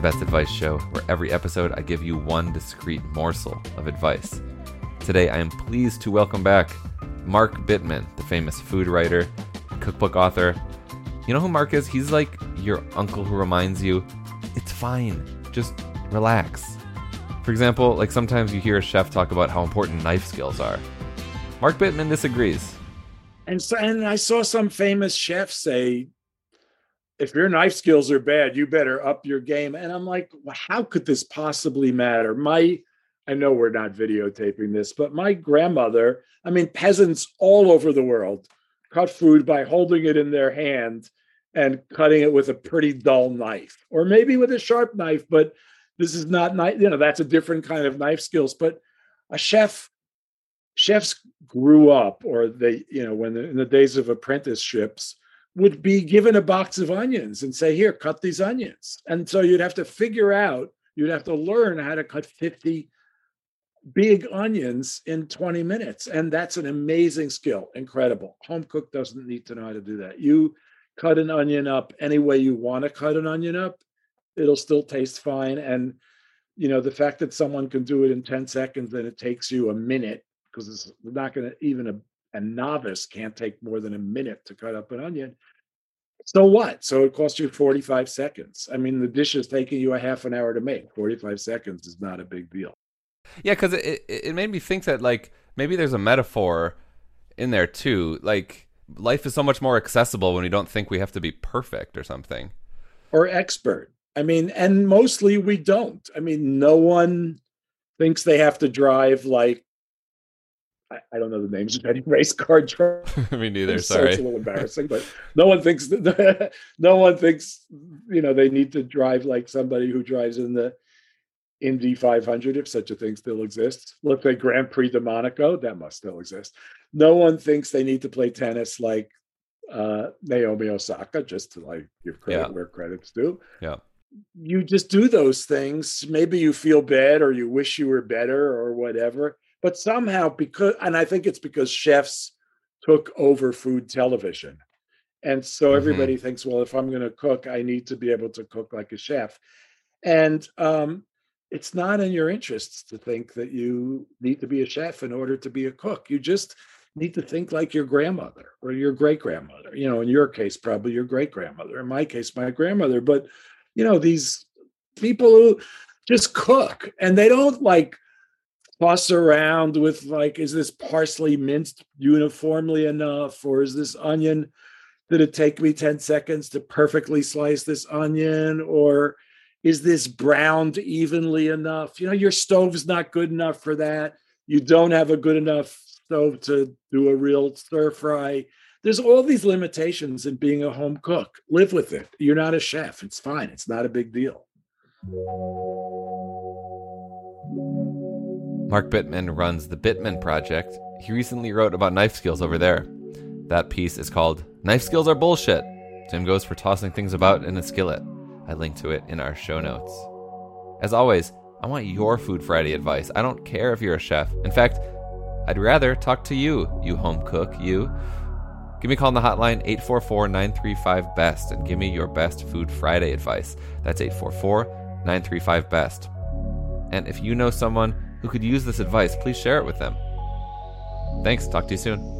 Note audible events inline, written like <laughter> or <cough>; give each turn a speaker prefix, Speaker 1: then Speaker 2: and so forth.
Speaker 1: the Best Advice Show, where every episode I give you one discrete morsel of advice. Today I am pleased to welcome back Mark Bittman, the famous food writer, cookbook author. You know who Mark is? He's like your uncle who reminds you it's fine, just relax. For example, like sometimes you hear a chef talk about how important knife skills are. Mark Bittman disagrees.
Speaker 2: And so, and I saw some famous chefs say, if your knife skills are bad, you better up your game. And I'm like, well, how could this possibly matter? My, I know we're not videotaping this, but my grandmother, I mean, peasants all over the world cut food by holding it in their hand and cutting it with a pretty dull knife, or maybe with a sharp knife. But this is not knife, you know, that's a different kind of knife skills. But a chef, chefs grew up, or they, you know, when the, in the days of apprenticeships, would be given a box of onions and say, Here, cut these onions. And so you'd have to figure out, you'd have to learn how to cut 50 big onions in 20 minutes. And that's an amazing skill. Incredible. Home cook doesn't need to know how to do that. You cut an onion up any way you want to cut an onion up, it'll still taste fine. And you know, the fact that someone can do it in 10 seconds and it takes you a minute, because it's not going to even a novice can't take more than a minute to cut up an onion. So what? So it costs you 45 seconds. I mean, the dish is taking you a half an hour to make. 45 seconds is not a big deal.
Speaker 1: Yeah, because it, it made me think that, like, maybe there's a metaphor in there too. Like, life is so much more accessible when we don't think we have to be perfect or something.
Speaker 2: Or expert. I mean, and mostly we don't. I mean, no one thinks they have to drive like I, I don't know the names of any <laughs> race car drivers. <laughs>
Speaker 1: Me neither. So sorry,
Speaker 2: it's a little embarrassing, but no one thinks that, <laughs> no one thinks you know they need to drive like somebody who drives in the Indy 500, if such a thing still exists. Let's say Grand Prix de Monaco, that must still exist. No one thinks they need to play tennis like uh, Naomi Osaka, just to like give credit yeah. where credit's due.
Speaker 1: Yeah.
Speaker 2: You just do those things. Maybe you feel bad or you wish you were better or whatever but somehow because and i think it's because chefs took over food television. And so mm-hmm. everybody thinks well if i'm going to cook i need to be able to cook like a chef. And um, it's not in your interests to think that you need to be a chef in order to be a cook. You just need to think like your grandmother or your great grandmother you know in your case probably your great grandmother in my case my grandmother. But you know these people who just cook and they don't like fuss around with like, is this parsley minced uniformly enough, or is this onion? Did it take me 10 seconds to perfectly slice this onion? Or is this browned evenly enough? You know, your stove's not good enough for that. You don't have a good enough stove to do a real stir fry. There's all these limitations in being a home cook. Live with it. You're not a chef. It's fine. It's not a big deal.
Speaker 1: Mark Bittman runs the Bittman Project. He recently wrote about knife skills over there. That piece is called Knife Skills Are Bullshit. Tim goes for tossing things about in a skillet. I link to it in our show notes. As always, I want your Food Friday advice. I don't care if you're a chef. In fact, I'd rather talk to you, you home cook, you. Give me a call on the hotline 844 935 BEST and give me your best Food Friday advice. That's 844 935 BEST. And if you know someone who could use this advice, please share it with them. Thanks. Talk to you soon.